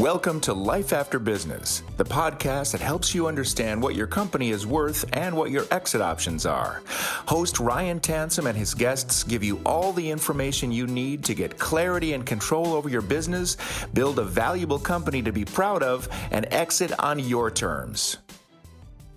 Welcome to Life After Business, the podcast that helps you understand what your company is worth and what your exit options are. Host Ryan Tansom and his guests give you all the information you need to get clarity and control over your business, build a valuable company to be proud of, and exit on your terms.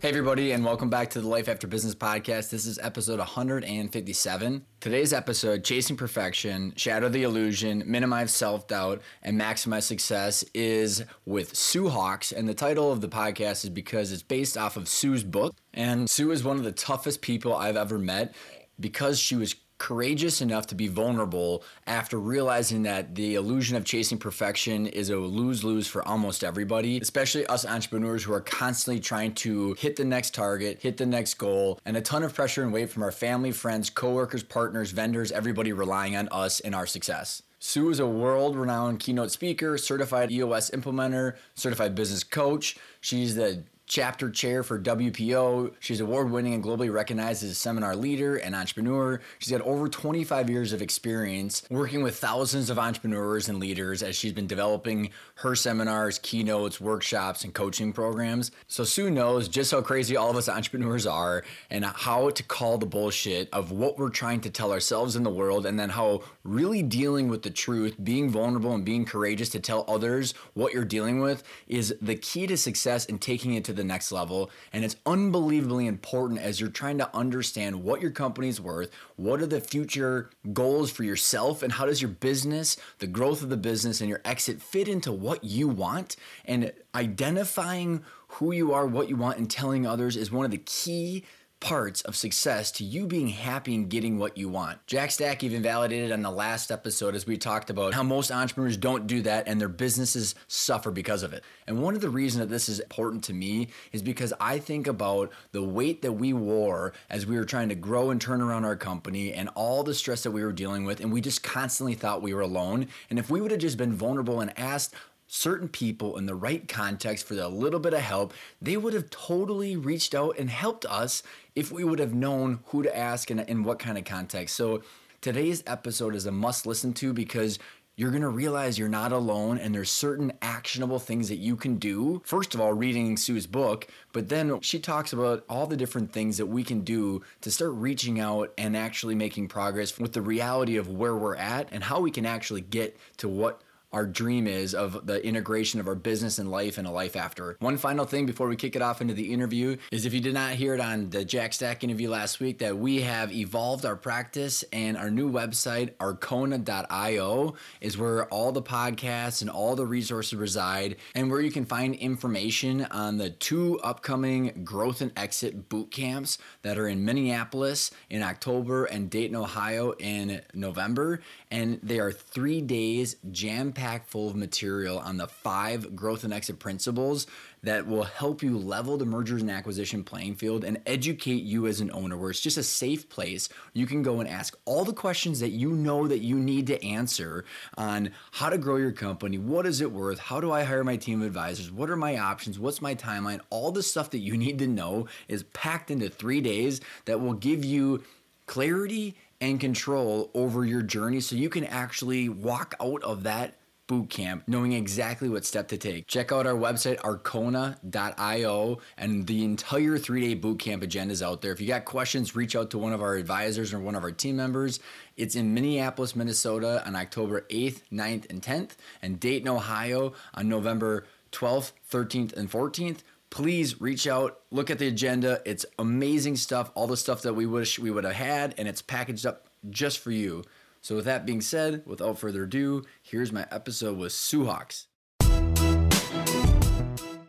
Hey, everybody, and welcome back to the Life After Business podcast. This is episode 157. Today's episode, Chasing Perfection, Shatter the Illusion, Minimize Self Doubt, and Maximize Success, is with Sue Hawks. And the title of the podcast is because it's based off of Sue's book. And Sue is one of the toughest people I've ever met because she was courageous enough to be vulnerable after realizing that the illusion of chasing perfection is a lose lose for almost everybody, especially us entrepreneurs who are constantly trying to hit the next target, hit the next goal, and a ton of pressure and weight from our family, friends, coworkers, partners, vendors, everybody relying on us and our success. Sue is a world renowned keynote speaker, certified EOS implementer, certified business coach. She's the chapter chair for WPO. She's award winning and globally recognized as a seminar leader and entrepreneur. She's got over 25 years of experience working with thousands of entrepreneurs and leaders as she's been developing her seminars, keynotes, workshops, and coaching programs. So Sue knows just how crazy all of us entrepreneurs are and how to call the bullshit of what we're trying to tell ourselves in the world and then how really dealing with the truth, being vulnerable and being courageous to tell others what you're dealing with is the key to success and taking it to the next level. And it's unbelievably important as you're trying to understand what your company's worth, what are the future goals for yourself, and how does your business, the growth of the business, and your exit fit into what you want. And identifying who you are, what you want, and telling others is one of the key parts of success to you being happy and getting what you want. Jack Stack even validated on the last episode as we talked about how most entrepreneurs don't do that and their businesses suffer because of it. And one of the reasons that this is important to me is because I think about the weight that we wore as we were trying to grow and turn around our company and all the stress that we were dealing with and we just constantly thought we were alone. And if we would have just been vulnerable and asked certain people in the right context for a little bit of help, they would have totally reached out and helped us if we would have known who to ask and in what kind of context. So today's episode is a must listen to because you're going to realize you're not alone and there's certain actionable things that you can do. First of all, reading Sue's book, but then she talks about all the different things that we can do to start reaching out and actually making progress with the reality of where we're at and how we can actually get to what our dream is of the integration of our business and life and a life after. One final thing before we kick it off into the interview is if you did not hear it on the Jack Stack interview last week, that we have evolved our practice and our new website, arkona.io, is where all the podcasts and all the resources reside and where you can find information on the two upcoming growth and exit boot camps that are in Minneapolis in October and Dayton, Ohio in November. And they are three days jam packed packed full of material on the five growth and exit principles that will help you level the mergers and acquisition playing field and educate you as an owner, where it's just a safe place you can go and ask all the questions that you know that you need to answer on how to grow your company, what is it worth, how do I hire my team of advisors, what are my options, what's my timeline, all the stuff that you need to know is packed into three days that will give you clarity and control over your journey so you can actually walk out of that boot camp, knowing exactly what step to take. Check out our website, arkona.io, and the entire three day boot camp agenda is out there. If you got questions, reach out to one of our advisors or one of our team members. It's in Minneapolis, Minnesota on October 8th, 9th, and 10th, and Dayton, Ohio on November 12th, 13th, and 14th please reach out, look at the agenda. It's amazing stuff, all the stuff that we wish we would have had, and it's packaged up just for you. So, with that being said, without further ado, here's my episode with Sue Hawks.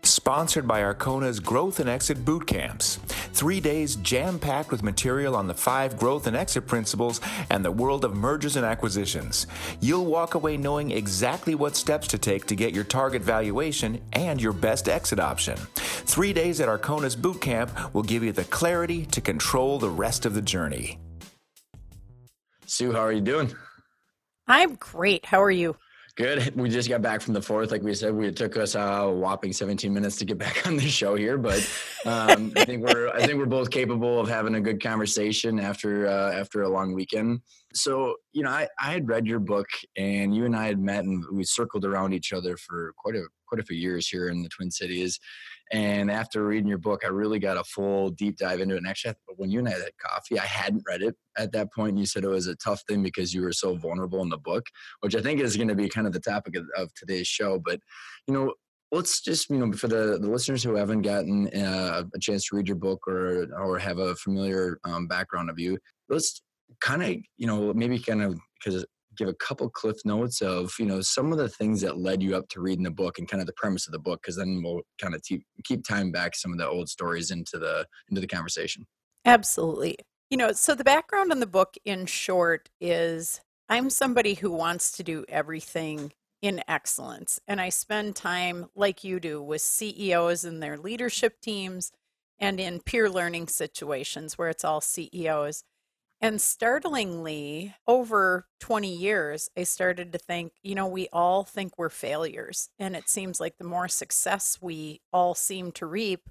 Sponsored by Arkona's Growth and Exit Boot Camps. Three days jam packed with material on the five growth and exit principles and the world of mergers and acquisitions. You'll walk away knowing exactly what steps to take to get your target valuation and your best exit option. Three days at Arkona's Boot Camp will give you the clarity to control the rest of the journey. Sue, how are you doing? I'm great. How are you? Good. We just got back from the fourth. Like we said, we it took us a whopping 17 minutes to get back on the show here, but um, I think we're I think we're both capable of having a good conversation after uh, after a long weekend. So you know, I, I had read your book, and you and I had met, and we circled around each other for quite a quite a few years here in the Twin Cities. And after reading your book, I really got a full deep dive into it. And actually, when you and I had coffee, I hadn't read it at that point. You said it was a tough thing because you were so vulnerable in the book, which I think is going to be kind of the topic of, of today's show. But, you know, let's just you know for the, the listeners who haven't gotten uh, a chance to read your book or or have a familiar um, background of you let's kind of you know maybe kind of because give a couple cliff notes of you know some of the things that led you up to reading the book and kind of the premise of the book because then we'll kind of keep keep tying back some of the old stories into the into the conversation. Absolutely. You know so the background on the book in short is i'm somebody who wants to do everything in excellence and i spend time like you do with ceos and their leadership teams and in peer learning situations where it's all ceos and startlingly, over 20 years, I started to think, you know, we all think we're failures. And it seems like the more success we all seem to reap,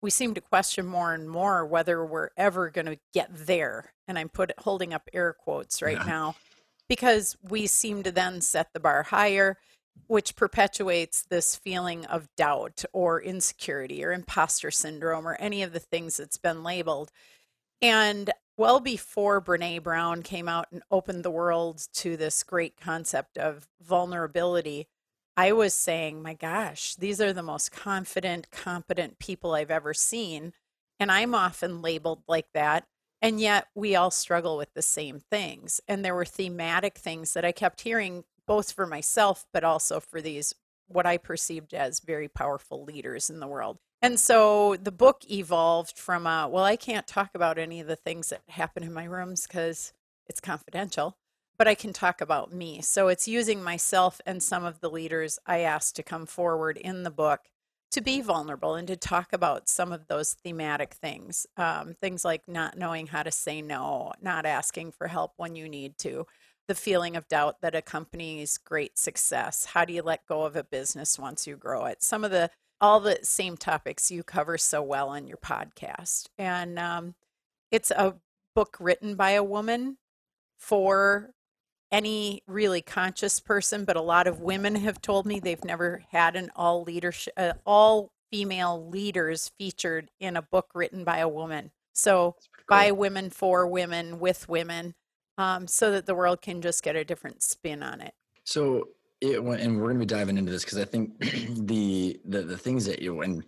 we seem to question more and more whether we're ever going to get there. And I'm put holding up air quotes right yeah. now because we seem to then set the bar higher, which perpetuates this feeling of doubt or insecurity or imposter syndrome or any of the things that's been labeled. And well before Brene Brown came out and opened the world to this great concept of vulnerability, I was saying, my gosh, these are the most confident, competent people I've ever seen. And I'm often labeled like that. And yet we all struggle with the same things. And there were thematic things that I kept hearing, both for myself, but also for these, what I perceived as very powerful leaders in the world. And so the book evolved from, uh, well, I can't talk about any of the things that happen in my rooms because it's confidential, but I can talk about me. So it's using myself and some of the leaders I asked to come forward in the book to be vulnerable and to talk about some of those thematic things. Um, things like not knowing how to say no, not asking for help when you need to, the feeling of doubt that accompanies great success. How do you let go of a business once you grow it? Some of the all the same topics you cover so well on your podcast. And um, it's a book written by a woman for any really conscious person, but a lot of women have told me they've never had an all leadership, uh, all female leaders featured in a book written by a woman. So cool. by women, for women, with women, um, so that the world can just get a different spin on it. So it, and we're going to be diving into this because I think the, the the things that you and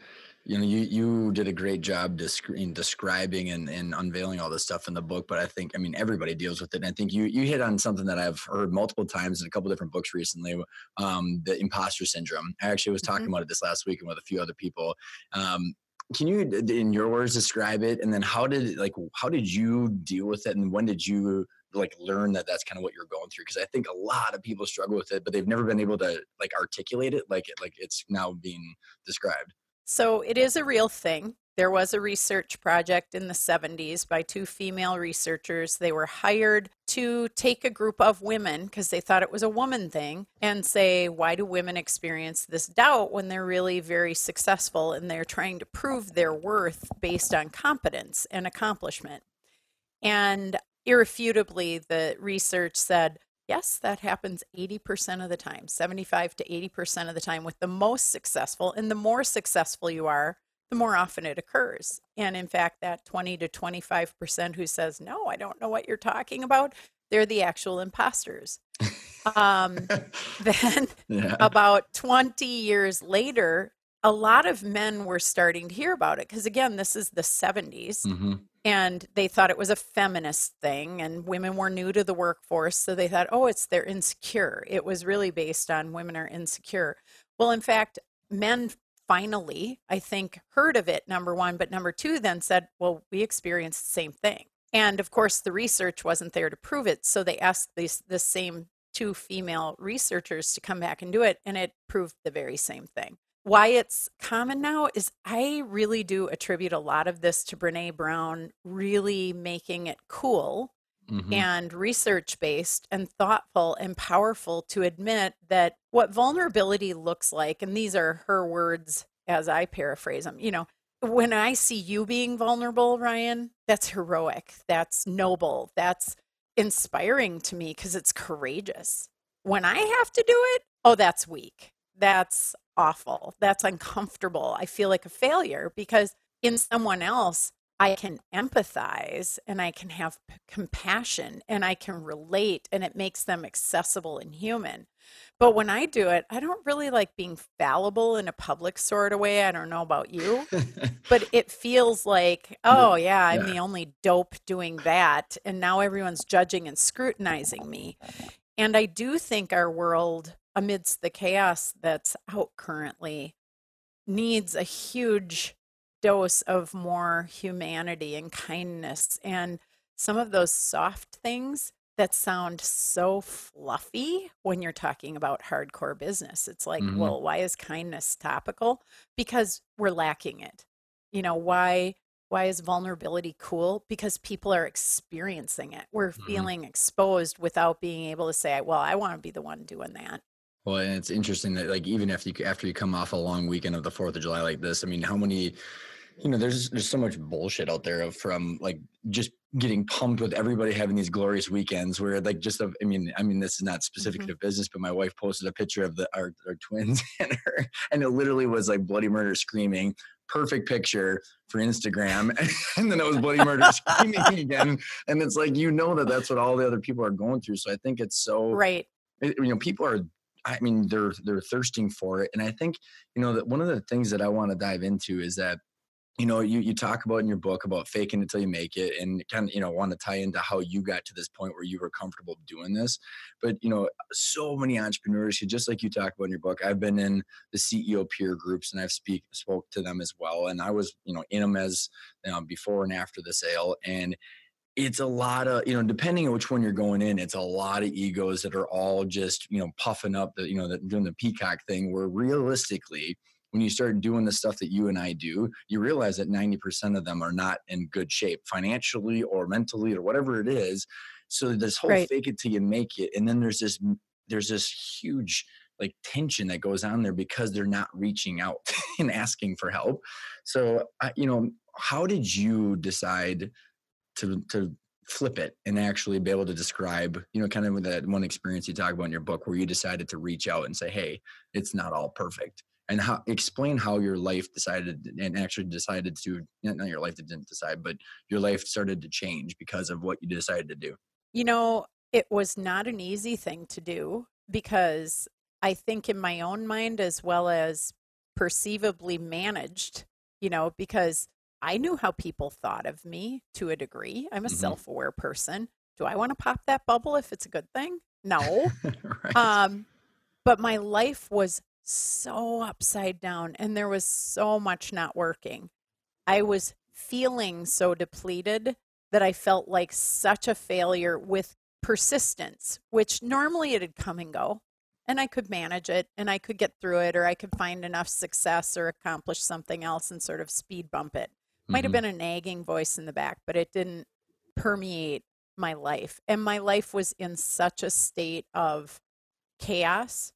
you know you you did a great job descri- describing and, and unveiling all this stuff in the book but i think i mean everybody deals with it and i think you you hit on something that i've heard multiple times in a couple different books recently um, the imposter syndrome i actually was talking mm-hmm. about it this last week and with a few other people um, can you in your words describe it and then how did like how did you deal with it and when did you like learn that that's kind of what you're going through because i think a lot of people struggle with it but they've never been able to like articulate it like it like it's now being described so it is a real thing there was a research project in the 70s by two female researchers. They were hired to take a group of women because they thought it was a woman thing and say, why do women experience this doubt when they're really very successful and they're trying to prove their worth based on competence and accomplishment? And irrefutably, the research said Yes, that happens 80% of the time, 75 to 80% of the time with the most successful. And the more successful you are, the more often it occurs. And in fact, that 20 to 25% who says, No, I don't know what you're talking about, they're the actual imposters. um, then, yeah. about 20 years later, a lot of men were starting to hear about it because, again, this is the 70s. Mm-hmm. And they thought it was a feminist thing, and women were new to the workforce. So they thought, oh, it's they're insecure. It was really based on women are insecure. Well, in fact, men finally, I think, heard of it, number one, but number two, then said, well, we experienced the same thing. And of course, the research wasn't there to prove it. So they asked these, the same two female researchers to come back and do it, and it proved the very same thing. Why it's common now is I really do attribute a lot of this to Brene Brown really making it cool mm-hmm. and research based and thoughtful and powerful to admit that what vulnerability looks like, and these are her words as I paraphrase them, you know, when I see you being vulnerable, Ryan, that's heroic. That's noble. That's inspiring to me because it's courageous. When I have to do it, oh, that's weak. That's awful. That's uncomfortable. I feel like a failure because in someone else, I can empathize and I can have p- compassion and I can relate and it makes them accessible and human. But when I do it, I don't really like being fallible in a public sort of way. I don't know about you, but it feels like, oh, yeah, I'm yeah. the only dope doing that. And now everyone's judging and scrutinizing me. And I do think our world, amidst the chaos that's out currently, needs a huge dose of more humanity and kindness and some of those soft things that sound so fluffy when you're talking about hardcore business. It's like, mm-hmm. well, why is kindness topical? Because we're lacking it. You know, why why is vulnerability cool? Because people are experiencing it. We're mm-hmm. feeling exposed without being able to say, well, I want to be the one doing that. Well, and it's interesting that like even after you after you come off a long weekend of the 4th of July like this, I mean, how many you know there's there's so much bullshit out there of from like just getting pumped with everybody having these glorious weekends where like just a, I mean I mean this is not specific mm-hmm. to business but my wife posted a picture of the our, our twins and her and it literally was like bloody murder screaming perfect picture for Instagram and then it was bloody murder screaming again and it's like you know that that's what all the other people are going through so I think it's so right it, you know people are I mean they're they're thirsting for it and I think you know that one of the things that I want to dive into is that you know you, you talk about in your book about faking until you make it and kind of you know want to tie into how you got to this point where you were comfortable doing this but you know so many entrepreneurs just like you talk about in your book i've been in the ceo peer groups and i've speak spoke to them as well and i was you know in them as you know, before and after the sale and it's a lot of you know depending on which one you're going in it's a lot of egos that are all just you know puffing up the you know the, doing the peacock thing where realistically when you start doing the stuff that you and I do, you realize that 90% of them are not in good shape financially or mentally or whatever it is. So this whole right. fake it till you make it. And then there's this, there's this huge like tension that goes on there because they're not reaching out and asking for help. So, you know, how did you decide to, to flip it and actually be able to describe, you know, kind of that one experience you talk about in your book where you decided to reach out and say, Hey, it's not all perfect. And how explain how your life decided and actually decided to not your life that didn't decide but your life started to change because of what you decided to do. You know it was not an easy thing to do because i think in my own mind as well as perceivably managed you know because i knew how people thought of me to a degree i'm a mm-hmm. self-aware person do i want to pop that bubble if it's a good thing no right. um but my life was so upside down and there was so much not working. I was feeling so depleted that I felt like such a failure with persistence, which normally it'd come and go and I could manage it and I could get through it or I could find enough success or accomplish something else and sort of speed bump it. Might mm-hmm. have been a nagging voice in the back, but it didn't permeate my life. And my life was in such a state of chaos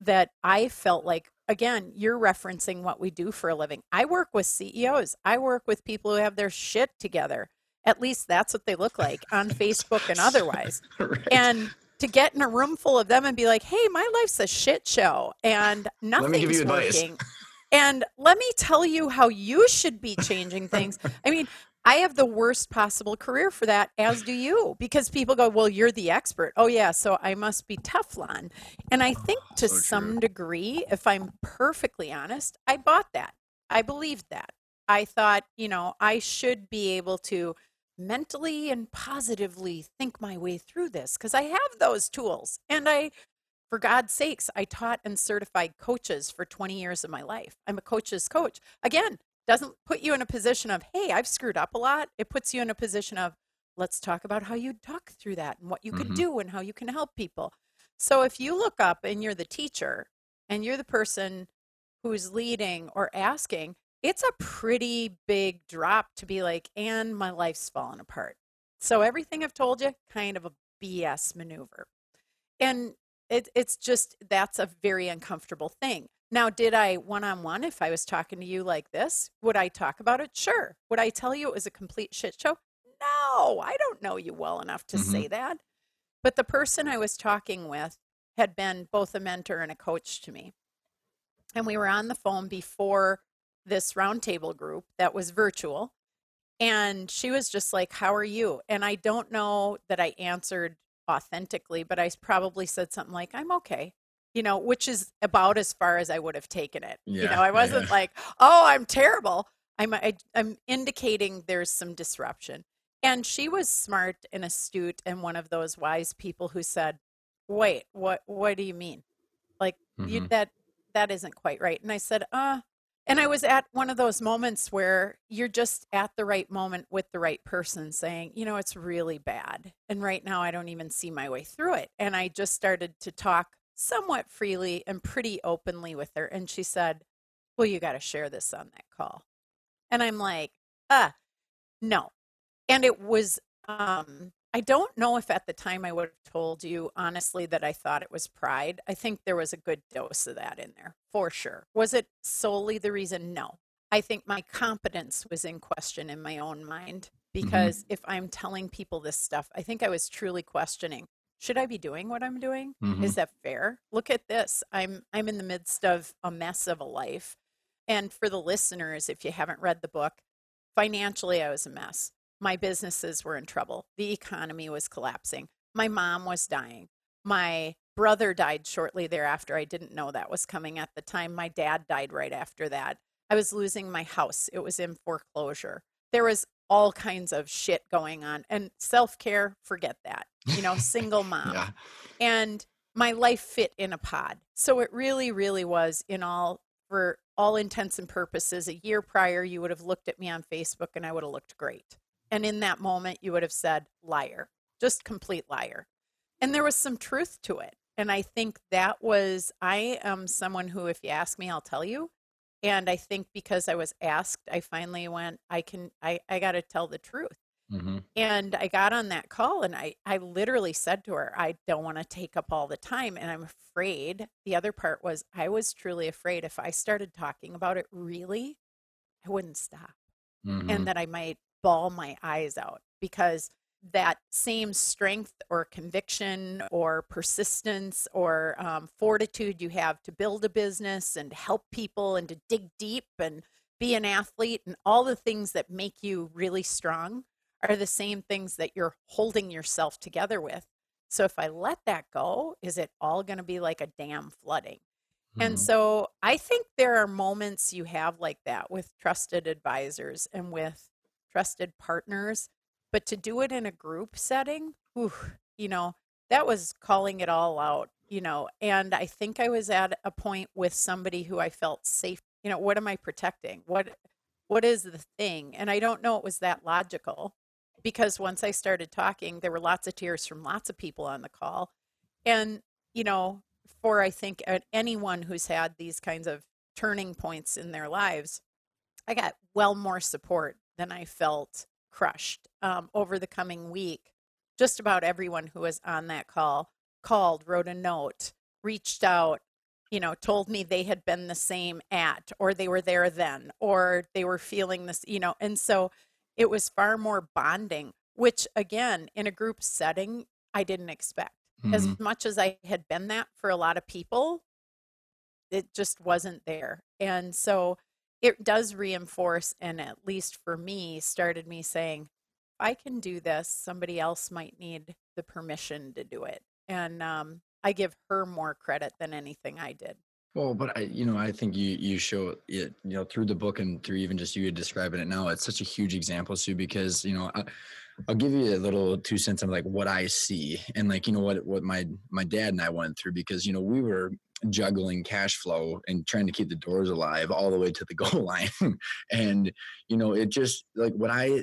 that I felt like, again, you're referencing what we do for a living. I work with CEOs, I work with people who have their shit together. At least that's what they look like on Facebook and otherwise. right. And to get in a room full of them and be like, hey, my life's a shit show and nothing's working. and let me tell you how you should be changing things. I mean, I have the worst possible career for that, as do you, because people go, Well, you're the expert. Oh, yeah, so I must be Teflon. And I think ah, to so some degree, if I'm perfectly honest, I bought that. I believed that. I thought, you know, I should be able to mentally and positively think my way through this because I have those tools. And I, for God's sakes, I taught and certified coaches for 20 years of my life. I'm a coach's coach. Again, doesn't put you in a position of, hey, I've screwed up a lot. It puts you in a position of, let's talk about how you talk through that and what you mm-hmm. could do and how you can help people. So if you look up and you're the teacher and you're the person who's leading or asking, it's a pretty big drop to be like, and my life's fallen apart. So everything I've told you, kind of a BS maneuver. And it, it's just, that's a very uncomfortable thing. Now, did I one on one, if I was talking to you like this, would I talk about it? Sure. Would I tell you it was a complete shit show? No, I don't know you well enough to mm-hmm. say that. But the person I was talking with had been both a mentor and a coach to me. And we were on the phone before this roundtable group that was virtual. And she was just like, How are you? And I don't know that I answered authentically, but I probably said something like, I'm okay you know, which is about as far as I would have taken it. Yeah, you know, I wasn't yeah. like, oh, I'm terrible. I'm, I, I'm indicating there's some disruption. And she was smart and astute and one of those wise people who said, wait, what, what do you mean? Like mm-hmm. you, that, that isn't quite right. And I said, uh, and I was at one of those moments where you're just at the right moment with the right person saying, you know, it's really bad. And right now I don't even see my way through it. And I just started to talk somewhat freely and pretty openly with her. And she said, Well, you got to share this on that call. And I'm like, Ah, no. And it was, um, I don't know if at the time I would have told you honestly that I thought it was pride. I think there was a good dose of that in there for sure. Was it solely the reason? No. I think my competence was in question in my own mind mm-hmm. because mm-hmm. if I'm telling people this stuff, I think I was truly questioning should I be doing what I'm doing? Mm-hmm. Is that fair? Look at this. I'm I'm in the midst of a mess of a life. And for the listeners, if you haven't read the book, financially I was a mess. My businesses were in trouble. The economy was collapsing. My mom was dying. My brother died shortly thereafter. I didn't know that was coming at the time. My dad died right after that. I was losing my house. It was in foreclosure. There was all kinds of shit going on. And self care, forget that. You know, single mom. yeah. And my life fit in a pod. So it really, really was in all, for all intents and purposes, a year prior, you would have looked at me on Facebook and I would have looked great. And in that moment, you would have said, liar, just complete liar. And there was some truth to it. And I think that was, I am someone who, if you ask me, I'll tell you and i think because i was asked i finally went i can i, I got to tell the truth mm-hmm. and i got on that call and i i literally said to her i don't want to take up all the time and i'm afraid the other part was i was truly afraid if i started talking about it really i wouldn't stop mm-hmm. and that i might bawl my eyes out because that same strength or conviction or persistence or um, fortitude you have to build a business and help people and to dig deep and be an athlete and all the things that make you really strong are the same things that you're holding yourself together with. So if I let that go, is it all going to be like a dam flooding? Mm-hmm. And so I think there are moments you have like that with trusted advisors and with trusted partners but to do it in a group setting, whew, you know, that was calling it all out, you know. And I think I was at a point with somebody who I felt safe. You know, what am I protecting? What what is the thing? And I don't know it was that logical because once I started talking, there were lots of tears from lots of people on the call. And, you know, for I think anyone who's had these kinds of turning points in their lives, I got well more support than I felt crushed um, over the coming week. Just about everyone who was on that call called, wrote a note, reached out, you know, told me they had been the same at, or they were there then, or they were feeling this, you know, and so it was far more bonding, which again, in a group setting, I didn't expect. mm-hmm. as much as I had been that for a lot of people, it just wasn't there. And so it does reinforce, and at least for me, started me saying, I can do this, somebody else might need the permission to do it. And um, I give her more credit than anything I did. Well, but I, you know, I think you you show it, you know, through the book and through even just you describing it now. It's such a huge example, Sue, because you know, I, I'll give you a little two cents of like what I see and like you know what what my my dad and I went through because you know we were juggling cash flow and trying to keep the doors alive all the way to the goal line, and you know it just like what I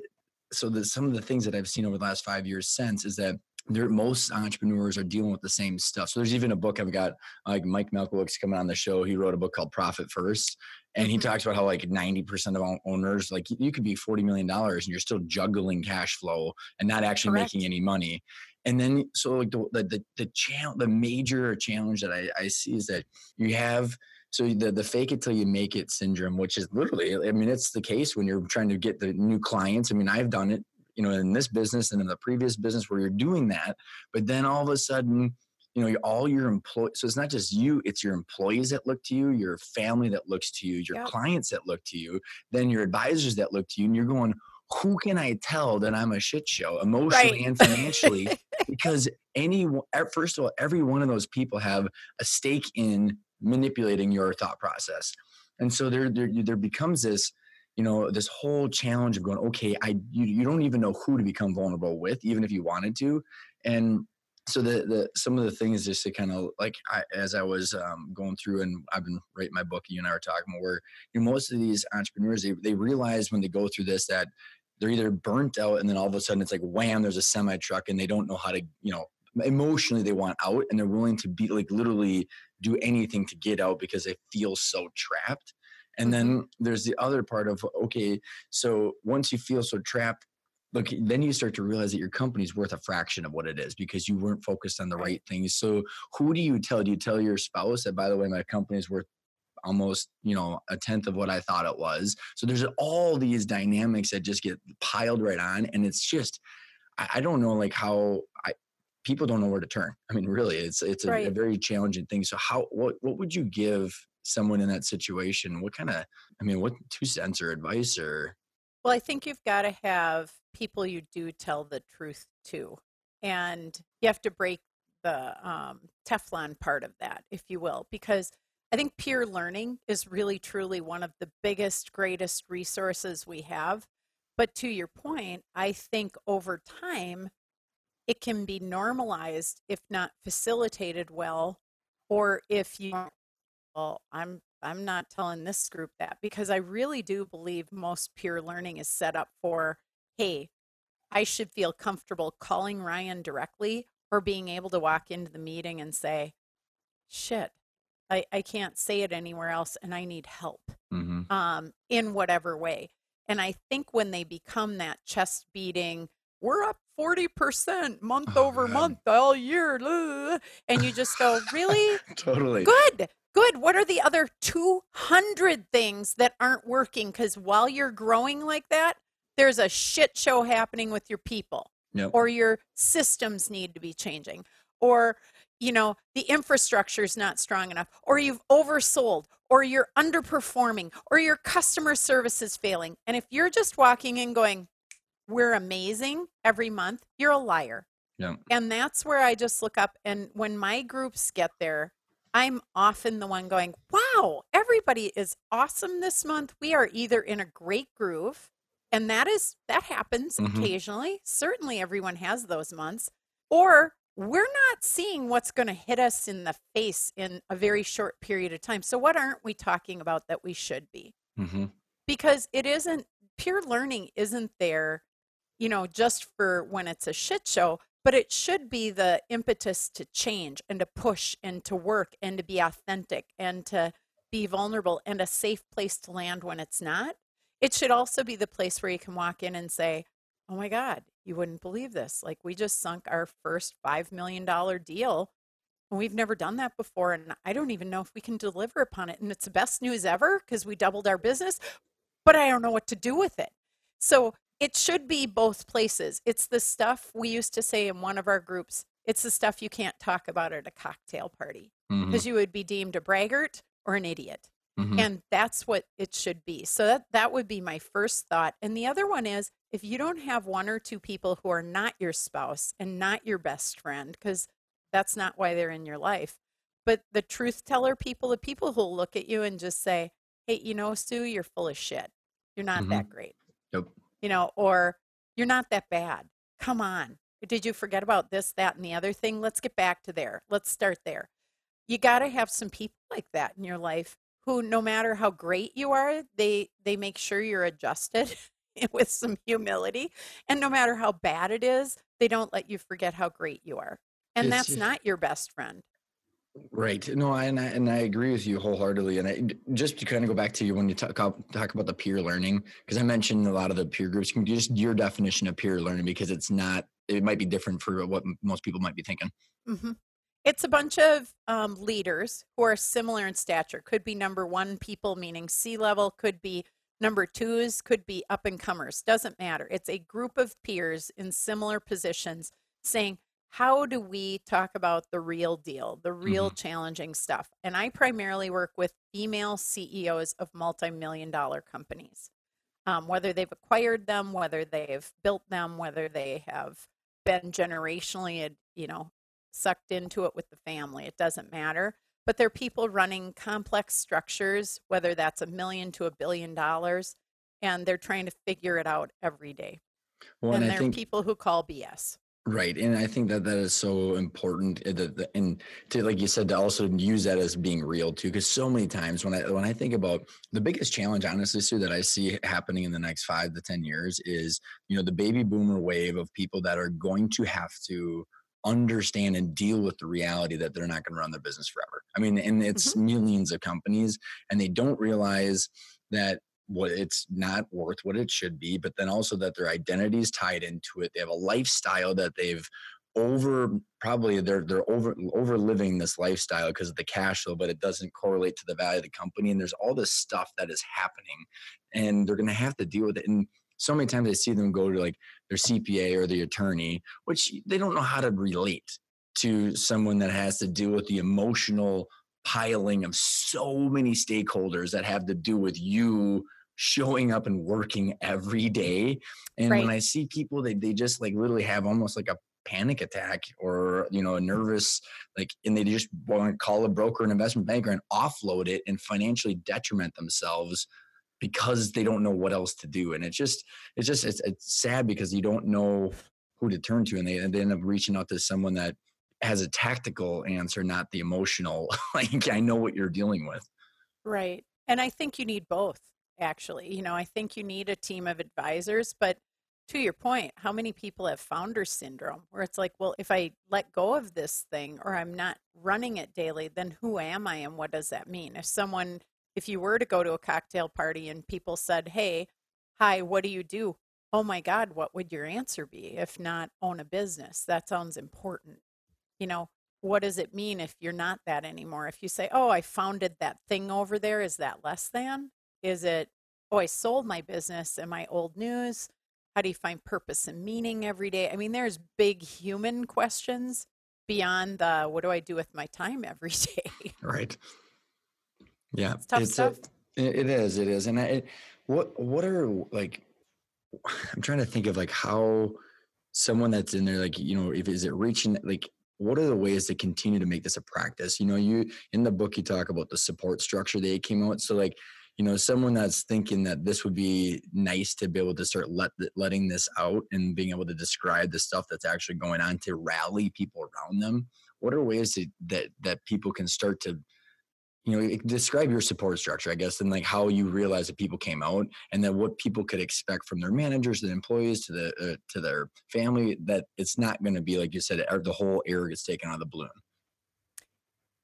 so that some of the things that I've seen over the last five years since is that there most entrepreneurs are dealing with the same stuff. So there's even a book I've got like Mike Michalowicz coming on the show. He wrote a book called Profit First. And he mm-hmm. talks about how like 90% of owners, like you could be $40 million and you're still juggling cash flow and not actually Correct. making any money. And then, so like the, the, the, the the major challenge that I, I see is that you have, so the, the fake it till you make it syndrome, which is literally, I mean, it's the case when you're trying to get the new clients. I mean, I've done it you know in this business and in the previous business where you're doing that but then all of a sudden you know all your employees so it's not just you it's your employees that look to you your family that looks to you your yep. clients that look to you then your advisors that look to you and you're going who can I tell that I'm a shit show emotionally right. and financially? because any first of all, every one of those people have a stake in manipulating your thought process, and so there there, there becomes this you know this whole challenge of going okay i you, you don't even know who to become vulnerable with even if you wanted to and so the the some of the things just to kind of like I, as I was um, going through and I've been writing my book. You and I were talking about where you know, most of these entrepreneurs they they realize when they go through this that they're either burnt out and then all of a sudden it's like wham there's a semi truck and they don't know how to you know emotionally they want out and they're willing to be like literally do anything to get out because they feel so trapped and then mm-hmm. there's the other part of, okay, so once you feel so trapped, look, then you start to realize that your company's worth a fraction of what it is because you weren't focused on the right things. So who do you tell? Do you tell your spouse that, by the way, my company is worth almost you know a tenth of what i thought it was so there's all these dynamics that just get piled right on and it's just i, I don't know like how i people don't know where to turn i mean really it's it's a, right. a very challenging thing so how what what would you give someone in that situation what kind of i mean what two cents or advice or well i think you've got to have people you do tell the truth to and you have to break the um, teflon part of that if you will because i think peer learning is really truly one of the biggest greatest resources we have. But to your point i think over time it can be normalized if not facilitated well or if you well, I'm I'm not telling this group that because I really do believe most peer learning is set up for, hey, I should feel comfortable calling Ryan directly or being able to walk into the meeting and say, shit, I, I can't say it anywhere else and I need help mm-hmm. um, in whatever way. And I think when they become that chest beating, we're up 40% month oh, over month all year. And you just go, really? totally. Good. Good. What are the other 200 things that aren't working? Because while you're growing like that, there's a shit show happening with your people, yep. or your systems need to be changing, or you know the infrastructure is not strong enough, or you've oversold, or you're underperforming, or your customer service is failing. And if you're just walking in going, "We're amazing every month," you're a liar. Yeah. And that's where I just look up. And when my groups get there, I'm often the one going, wow, everybody is awesome this month. We are either in a great groove, and that is that happens mm-hmm. occasionally. Certainly everyone has those months. Or we're not seeing what's going to hit us in the face in a very short period of time. So what aren't we talking about that we should be? Mm-hmm. Because it isn't peer learning isn't there, you know, just for when it's a shit show but it should be the impetus to change and to push and to work and to be authentic and to be vulnerable and a safe place to land when it's not. It should also be the place where you can walk in and say, Oh my God, you wouldn't believe this. Like, we just sunk our first $5 million deal. And we've never done that before. And I don't even know if we can deliver upon it. And it's the best news ever because we doubled our business, but I don't know what to do with it. So it should be both places. It's the stuff we used to say in one of our groups It's the stuff you can't talk about at a cocktail party mm-hmm. because you would be deemed a braggart or an idiot. Mhm. And that's what it should be. So that that would be my first thought. And the other one is if you don't have one or two people who are not your spouse and not your best friend because that's not why they're in your life. But the truth teller people, the people who'll look at you and just say, "Hey, you know, Sue, you're full of shit. You're not Mhm. that great." Yep. You know, or you're not that bad. Come on. Did you forget about this, that, and the other thing? Let's get back to there. Let's start there. You got to have some people like that in your life who no matter how great you are, they they make sure you're adjusted with some humility. And no matter how bad it is, they don't let you forget how great you are. And It's that's not your best friend. Right. No, I- and I, and I agree with you wholeheartedly. And I, just to kind of go back to you when you talk about, talk about the peer learning, because I mentioned a lot of the peer groups. Can just your definition of peer learning because it's not. It might be different for what most people might be thinking. hmm It's a bunch of um, leaders who are similar in stature. Could be number one people, meaning C level, could be number twos, could be up and comers. Doesn't matter. It's a group of peers in similar positions saying, how do we talk about the real deal, the real challenging stuff? And I primarily work with female CEOs of multi million dollar companies. Um, whether they've acquired them, whether they've built them, whether they have been generationally, you know, sucked into it with the family. It doesn't matter. But they're people running complex structures, whether that's a million to a billion dollars, and they're trying to figure it out every day. Well, and and they're think people who call BS. Right, and I think that that is so important. Eh, that, that- and to like you said, to also use that as being real too, because so many times when I when I think about the biggest challenge, honestly, Sue, that I see happening in the next five to ten years is you know the baby boomer wave of people that are going to have to understand and deal with the reality that they're not going to run their business forever. I mean, and it's mm-hmm. millions of companies, and they don't realize that what it's not worth what it should be, but then also that their identity is tied into it. They have a lifestyle that they've over probably they're they're over over living this lifestyle because of the cash flow, but it doesn't correlate to the value of the company. And there's all this stuff that is happening, and they're gonna have to deal with it. And so many times I see them go to like their CPA or the attorney, which they don't know how to relate to someone that has to deal with the emotional piling of so many stakeholders that have to do with you showing up and working every day. And when I see people, they, they just like literally have almost like a panic attack or, you know, a nervous, like, and they just want to call a broker, an investment banker and offload it and financially detriment themselves because they don't know what else to do. And it's just, it's just, it's, it's sad because you don't know who to turn to. And they, and they end up reaching out to someone that has a tactical answer, not the emotional. like, I know what you're dealing with. Right. And I think you need both, actually. You know, I think you need a team of advisors. But to your point, how many people have founder syndrome where it's like, well, if I let go of this thing or I'm not running it daily, then who am I and what does that mean? If someone, if you were to go to a cocktail party and people said, hey, hi, what do you do? Oh my God, what would your answer be if not own a business? That sounds important. You know, what does it mean if you're not that anymore? If you say, oh, I founded that thing over there, is that less than? Is it, oh, I sold my business? Am I old news? How do you find purpose and meaning every day? I mean, there's big human questions beyond the what do I do with my time every day? Right. Yeah. It's tough a- stuff. it it is. It is. And I, it, what, what are like, I'm trying to think of like how someone that's in there, like, you know, if is it reaching, like, what are the ways to continue to make this a practice? You know, you in the book, you talk about the support structure they came out. So, like, you know, someone that's thinking that this would be nice to be able to start let, letting this out and being able to describe the stuff that's actually going on to rally people around them. What are ways to, that that people can start to you know describe your support structure i guess and like how you realize that people came out and then what people could expect from their managers the employees to the uh, to their family that it's not going to be like you said the whole air gets taken out of the balloon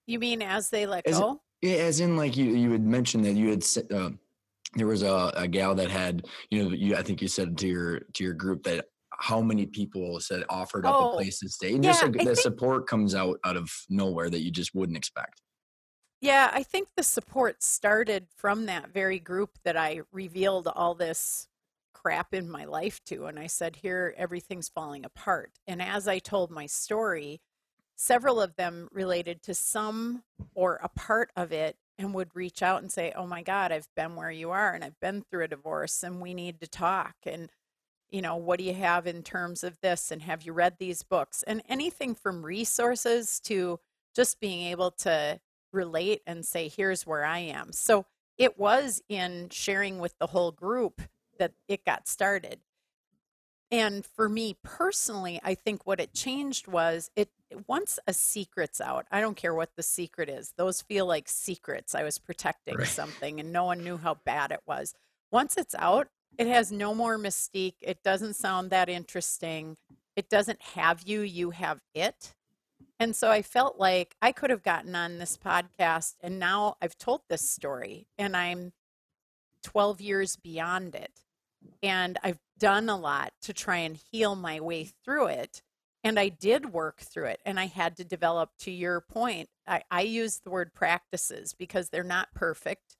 You mean as they let it- go? yeah as in like you you had mentioned that you had uh, there was a, a gal that had you know you i think you said to your to your group that how many people said offered up Oh, a place to stay and just yeah, like the think- support comes out out of nowhere that you just wouldn't expect Yeah, I think the support started from that very group that I revealed all this crap in my life to. And I said, here, everything's falling apart. And as I told my story, several of them related to some or a part of it and would reach out and say, "Oh my god, I've been where you are and I've been through a divorce and we need to talk." And you know, what do you have in terms of this and have you read these books? And anything from resources to just being able to relate and say, "Here's where I am." So it was in sharing with the whole group that it got started. And for me personally, I think what it changed was it once a secret's out, I don't care what the secret is. Those feel like secrets. I was protecting right. something and no one knew how bad it was. Once it's out, it has no more mystique. It doesn't sound that interesting. It doesn't have you, you have it. And so I felt like I could have gotten on this podcast and now I've told this story and I'm 12 years beyond it. And I've done a lot to try and heal my way through it. And I did work through it. And I had to develop, to your point, I, I use the word practices because they're not perfect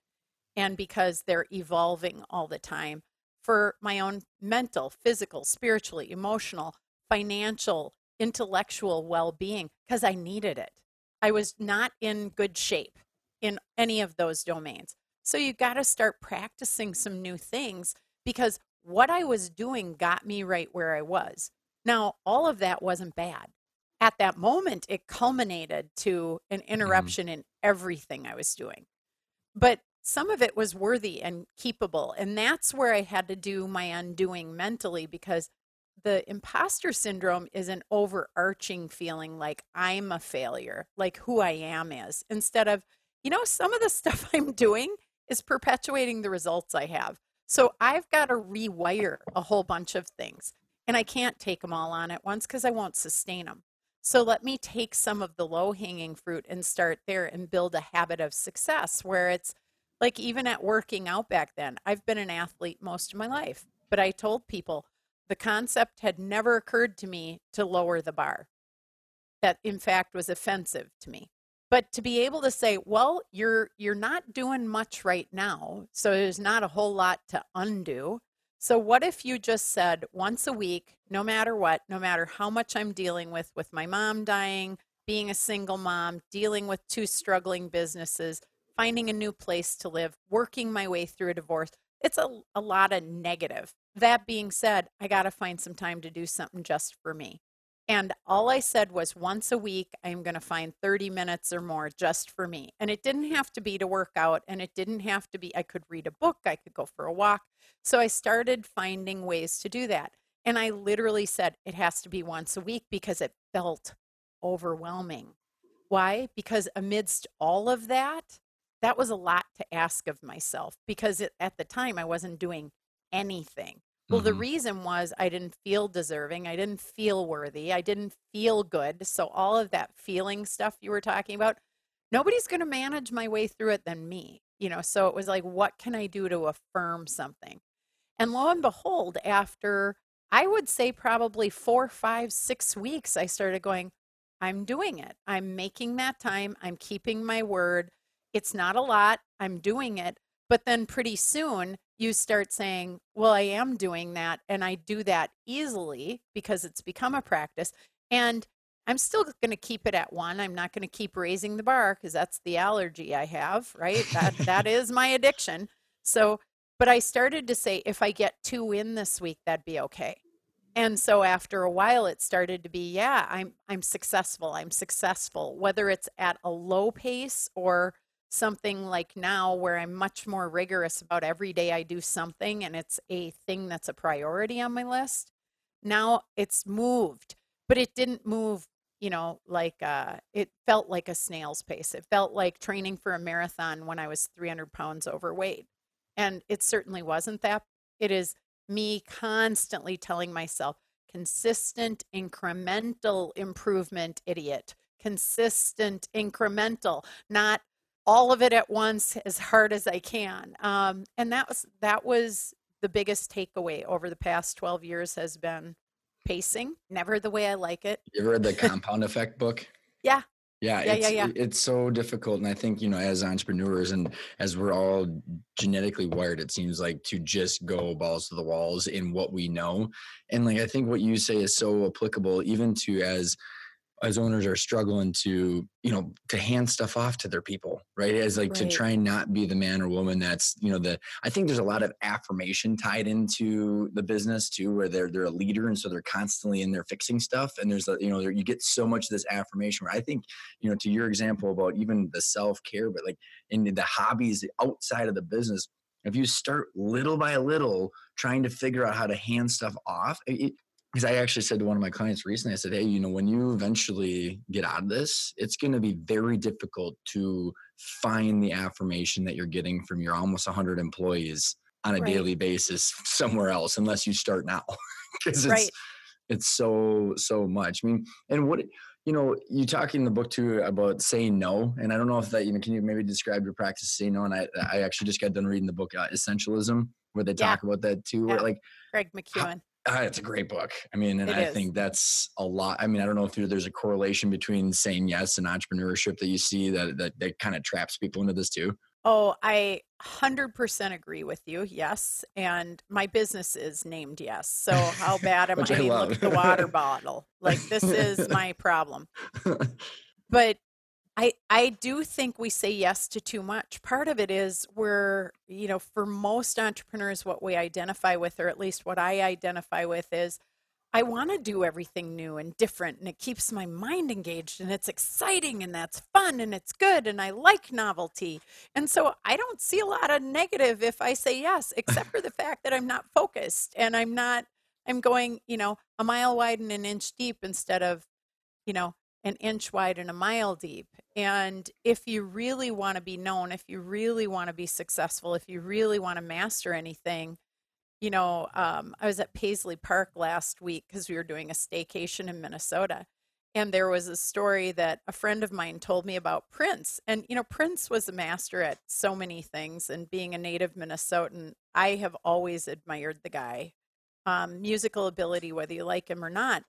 and because they're evolving all the time for my own mental, physical, spiritually, emotional, financial, intellectual well being because I needed it. I was not in good shape in any of those domains. So you got to start practicing some new things because what I was doing got me right where I was. Now, all of that wasn't bad. At that moment, it culminated to an mm-hmm. interruption mm-hmm. in everything I was doing. But some of it was worthy and keepable. And that's where I had to do my undoing mentally because the imposter syndrome is an overarching feeling like I'm a failure, like who I am is, instead of, you know, some of the stuff I'm doing is perpetuating the results I have. So I've got to rewire a whole bunch of things. And I can't take them all on at once because I won't sustain them. So let me take some of the low hanging fruit and start there and build a habit of success where it's like even at working out back then, I've been an athlete most of my life, but I told people the concept had never occurred to me to lower the bar. That in fact was offensive to me. But to be able to say well you're you're not doing much right now so there's not a whole lot to undo. So what if you just said once a week no matter what no matter how much i'm dealing with with my mom dying being a single mom dealing with two struggling businesses finding a new place to live working my way through a divorce it's a, a lot of negative that being said i got to find some time to do something just for me and all I said was once a week, I'm going to find 30 minutes or more just for me. And it didn't have to be to work out, and it didn't have to be, I could read a book, I could go for a walk. So I started finding ways to do that. And I literally said it has to be once a week because it felt overwhelming. Why? Because amidst all of that, that was a lot to ask of myself because it, at the time I wasn't doing anything. Well, mm-hmm. the reason was I didn't feel deserving. I didn't feel worthy. I didn't feel good. So, all of that feeling stuff you were talking about, nobody's going to manage my way through it than me. You know, so it was like, what can I do to affirm something? And lo and behold, after I would say probably four, five, six weeks, I started going, I'm doing it. I'm making that time. I'm keeping my word. It's not a lot. I'm doing it. But then pretty soon, you start saying, Well, I am doing that, and I do that easily because it's become a practice. And I'm still going to keep it at one. I'm not going to keep raising the bar because that's the allergy I have, right? That that is my addiction. So, but I started to say if I get two in this week, that'd be okay. And so after a while it started to be, yeah, I'm I'm successful. I'm successful whether it's at a low pace or something like now where I'm much more rigorous about every day I do something and it's a thing that's a priority on my list. Now it's moved, but it didn't move, you know, like uh, it felt like a snail's pace. It felt like training for a marathon when I was 300 pounds overweight. And it certainly wasn't that. It is me constantly telling myself, consistent incremental improvement, idiot. Consistent incremental, not all of it at once as hard as I can. Um, and that was that was the biggest takeaway over the past 12 years has been pacing, never the way I like it. You ever read the compound effect book? Yeah. Yeah, yeah, it's, yeah, yeah. It's so difficult. And I think, you know, as entrepreneurs and as we're all genetically wired, it seems like to just go balls to the walls in what we know. And like, I think what you say is so applicable even to as as owners are struggling to you know to hand stuff off to their people right as like Right. to try and not be the man or woman that's you know the i think there's a lot of affirmation tied into the business too where they're they're a leader and so they're constantly in there fixing stuff and there's a you know you get so much of this affirmation where i think you know to your example about even the self-care but like in the hobbies outside of the business if you start little by little trying to figure out how to hand stuff off it, because I actually said to one of my clients recently, I said, Hey, you know, when you eventually get out of this, it's going to be very difficult to find the affirmation that you're getting from your almost 100 employees on a Right. daily basis somewhere else, unless you start now. Because it's, Right. it's so, so much. I mean, and what, you know, you talk in the book too about saying no. And I don't know if that, you know, can you maybe describe your practice saying no? And I, I actually just got done reading the book, uh, Essentialism, where they Yeah. talk about that too. Where like, Greg McKeown. Ah, it's a great book. I mean, and It I is. think that's a lot. I mean, I don't know if there's a correlation between saying yes and entrepreneurship that you see that that, that kind of traps people into this too. Oh, I 100% agree with you. Yes. And my business is named Yes. So how bad am I? I look at the water bottle. Like this is my problem. But I I do think we say yes to too much. Part of it is we're, you know, for most entrepreneurs what we identify with or at least what I identify with is I want to do everything new and different and it keeps my mind engaged and it's exciting and that's fun and it's good and I like novelty. And so I don't see a lot of negative if I say yes, except for the fact that I'm not focused and I'm not I'm going, you know, a mile wide and an inch deep instead of, you know, an inch wide and a mile deep. And if you really want to be known, if you really want to be successful, if you really want to master anything, you know, um, I was at Paisley Park last week because we were doing a staycation in Minnesota. And there was a story that a friend of mine told me about Prince. And, you know, Prince was a master at so many things. And being a native Minnesotan, I have always admired the guy. Um, musical ability, whether you like him or not.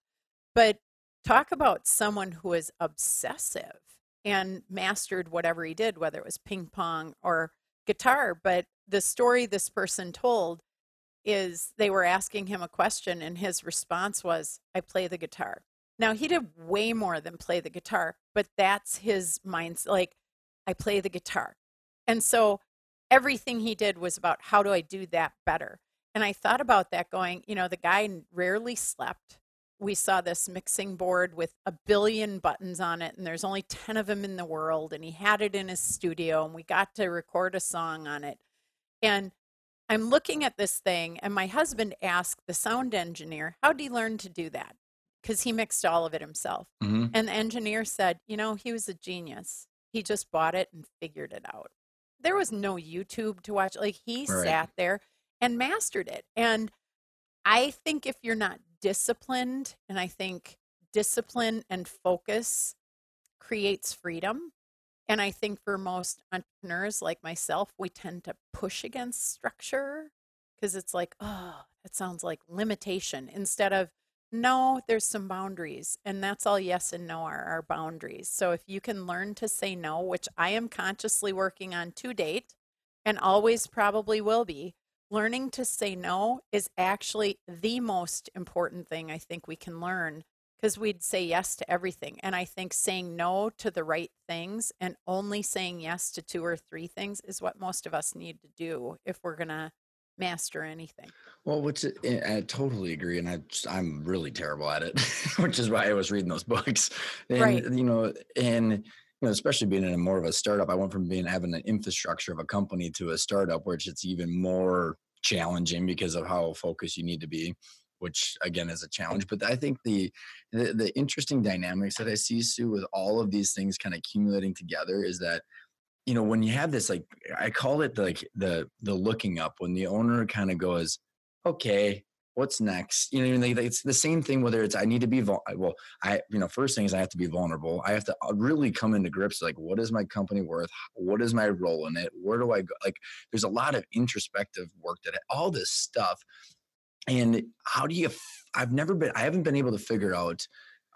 But talk about someone who is obsessive and mastered whatever he did, whether it was ping pong or guitar. But the story this person told is they were asking him a question, and his response was, I play the guitar. Now, he did way more than play the guitar, but that's his mindset. Like, I play the guitar. And so everything he did was about how do I do that better? And I thought about that going, you know, the guy rarely slept. We saw this mixing board with a billion buttons on it, and there's only 10 of them in the world. And he had it in his studio, and we got to record a song on it. And I'm looking at this thing, and my husband asked the sound engineer, How did he learn to do that? Because he mixed all of it himself. Mhm. And the engineer said, You know, he was a genius. He just bought it and figured it out. There was no YouTube to watch. Like, he Right. sat there and mastered it. And I think if you're not disciplined, and I think discipline and focus creates freedom. And I think for most entrepreneurs like myself, we tend to push against structure because it's like, oh, it sounds like limitation instead of, no, there's some boundaries. And that's all yes and no are our boundaries. So if you can learn to say no, which I am consciously working on to date and always probably will be, learning to say no is actually the most important thing I think we can learn because we'd say yes to everything. And I think saying no to the right things and only saying yes to two or three things is what most of us need to do if we're going to master anything. Well, which I I totally agree, and I just, I'm really terrible at it, which is why I was reading those books. And Right. you know, and especially being in a more of a startup, I went from being having an infrastructure of a company to a startup, which it's even more challenging because of how focused you need to be. Which again is a challenge, but I think the the, the interesting dynamics that I see Sue with all of these things kind of accumulating together is that you know when you have this like i call it like the the looking up when the owner kind of goes okay what's next? You know it's the same thing whether it's i need to be vul- well i you know first thing is i have to be vulnerable. I have to uh, really come into grips like what is my company worth? What is my role in it? Where do i go? Like there's a lot of introspective work that all this stuff. And how do you I've never been i haven't been able to figure out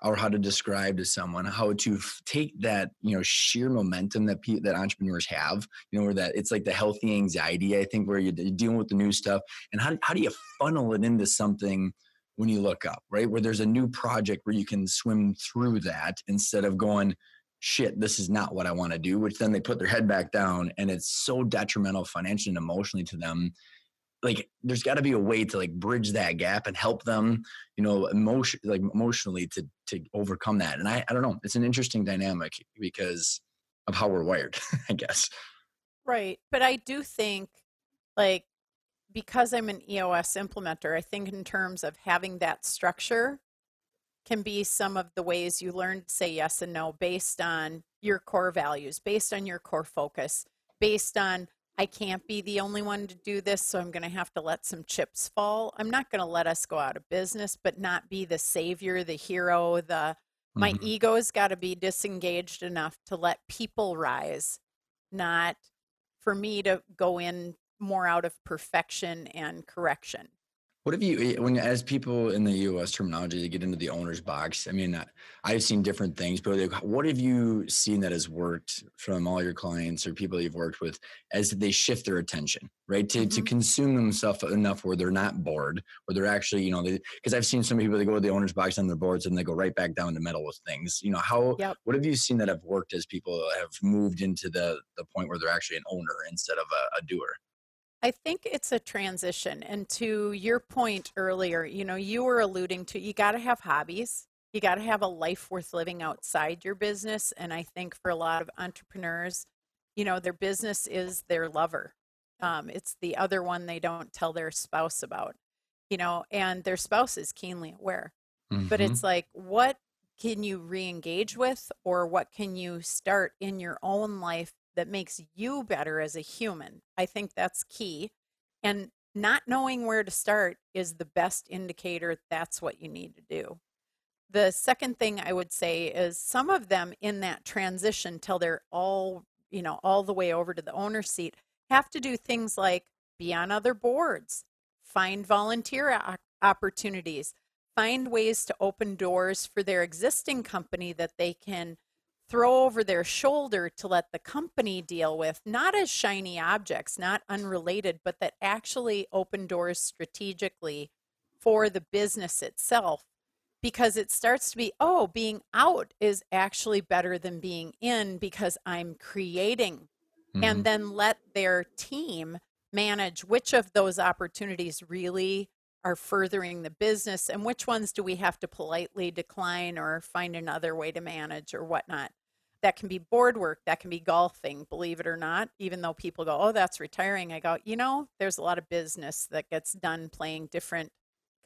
or how to describe to someone how to f- take that you know sheer momentum that pe- that entrepreneurs have you know where that it's like the healthy anxiety i think where you're, you're dealing with the new stuff and how, how do you funnel it into something when you look up, right? Where there's a new project where you can swim through that instead of going, shit, this is not what I want to do, which then they put their head back down and it's so detrimental financially and emotionally to them. Like there's got to be a way to like bridge that gap and help them, you know, emotion like emotionally to to overcome that. And I I don't know, it's an interesting dynamic because of how we're wired, I guess. Right. But I do think like because I'm an EOS implementer, I think in terms of having that structure can be some of the ways you learn to say yes and no based on your core values, based on your core focus, based on I can't be the only one to do this, so I'm going to have to let some chips fall. I'm not going to let us go out of business, but not be the savior, the hero, the my mm-hmm. ego's got to be disengaged enough to let people rise, not for me to go in more out of perfection and correction. What have you, when as people in the EOS terminology, they get into the owner's box? I mean, I've seen different things, but like, what have you seen that has worked from all your clients or people you've worked with as they shift their attention, right? To, mm-hmm. to consume themselves enough where they're not bored, where they're actually, you know, because I've seen some people that go to the owner's box on their boards and they go right back down the metal with things. You know, how, yep. what have you seen that have worked as people have moved into the the point where they're actually an owner instead of a, a doer? I think it's a transition. And to your point earlier, you know, you were alluding to you got to have hobbies. You got to have a life worth living outside your business. And I think for a lot of entrepreneurs, you know, their business is their lover. Um, it's the other one they don't tell their spouse about, you know, and their spouse is keenly aware. Mm-hmm. But it's like, what can you re engage with, or what can you start in your own life that makes you better as a human. I think that's key. And not knowing where to start is the best indicator that's what you need to do. The second thing I would say is some of them in that transition till they're all, you know, all the way over to the owner seat have to do things like be on other boards, find volunteer opportunities, find ways to open doors for their existing company that they can throw over their shoulder to let the company deal with, not as shiny objects, not unrelated, but that actually open doors strategically for the business itself. Because it starts to be, oh, being out is actually better than being in because I'm creating. Mm-hmm. And then let their team manage which of those opportunities really are furthering the business and which ones do we have to politely decline or find another way to manage or whatnot that can be board work, that can be golfing, believe it or not. Even though people go, oh, that's retiring, I go, you know, there's a lot of business that gets done playing different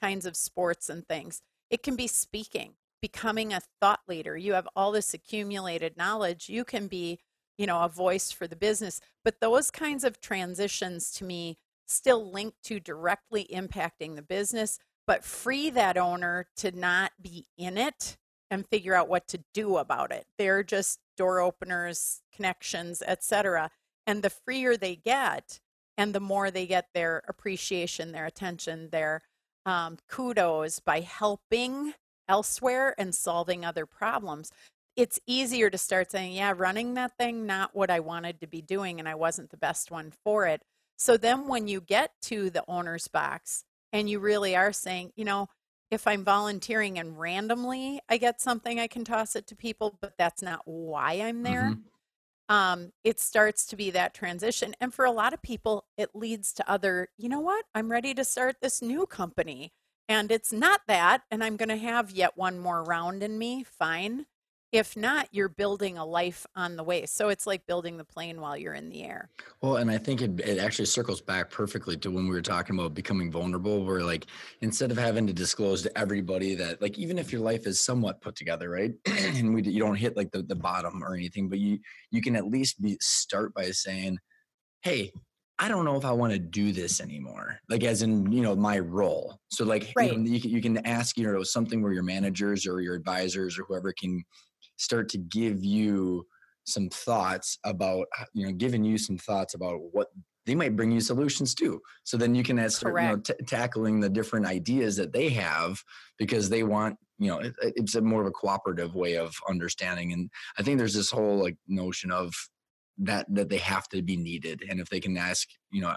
kinds of sports and things. It can be speaking, becoming a thought leader. You have all this accumulated knowledge. You can be, you know, a voice for the business. But those kinds of transitions to me still link to directly impacting the business, but free that owner to not be in it and figure out what to do about it. They're just door openers, connections, etc. And the freer they get, and the more they get their appreciation, their attention, their um, kudos by helping elsewhere and solving other problems, it's easier to start saying, yeah, running that thing, not what I wanted to be doing, and I wasn't the best one for it. So then when you get to the owner's box and you really are saying, you know, if I'm volunteering and randomly I get something, I can toss it to people, but that's not why I'm there. Mm-hmm. Um, it starts to be that transition. And for a lot of people, it leads to other, you know what? I'm ready to start this new company. And it's not that. And I'm going to have yet one more round in me. Fine. If not, you're building a life on the way. So it's like building the plane while you're in the air. Well, and I think it, it actually circles back perfectly to when we were talking about becoming vulnerable, where like instead of having to disclose to everybody that, like, even if your life is somewhat put together, right? and we, you don't hit like the, the bottom or anything, but you, you can at least be start by saying, hey, I don't know if I want to do this anymore. Like as in, you know, my role. So like right. you, know, you, can, you can ask, you know, something where your managers or your advisors or whoever can start to give you some thoughts about you know giving you some thoughts about what they might bring you solutions too so then you can start you know, t- tackling the different ideas that they have because they want you know it, it's a more of a cooperative way of understanding and i think there's this whole like notion of that that they have to be needed and if they can ask you know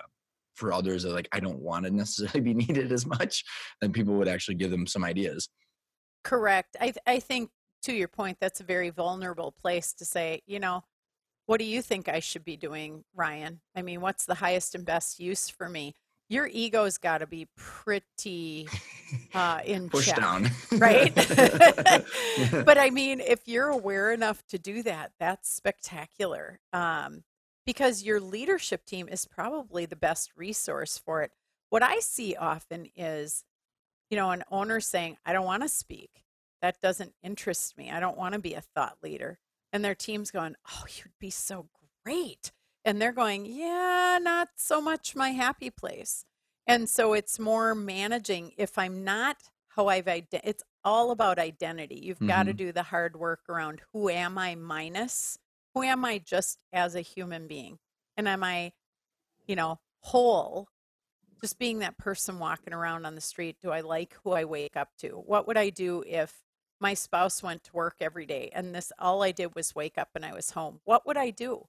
for others that like I don't want to necessarily be needed as much, then people would actually give them some ideas. Correct. I I think to your point, that's a very vulnerable place to say, you know, what do you think I should be doing, Ryan? I mean, what's the highest and best use for me? Your ego's got to be pretty uh, in Push check, down. right? but I mean, if you're aware enough to do that, that's spectacular. Um, because your leadership team is probably the best resource for it. What I see often is, you know, an owner saying, I don't want to speak. That doesn't interest me. I don't want to be a thought leader. And their team's going, Oh, you'd be so great. And they're going, Yeah, not so much my happy place. And so it's more managing if I'm not how I've it's all about identity. You've got to Mhm. do the hard work around who am I minus who am I just as a human being? And am I, you know, whole? Just being that person walking around on the street. Do I like who I wake up to? What would I do if my spouse went to work every day and this all I did was wake up and I was home? What would I do?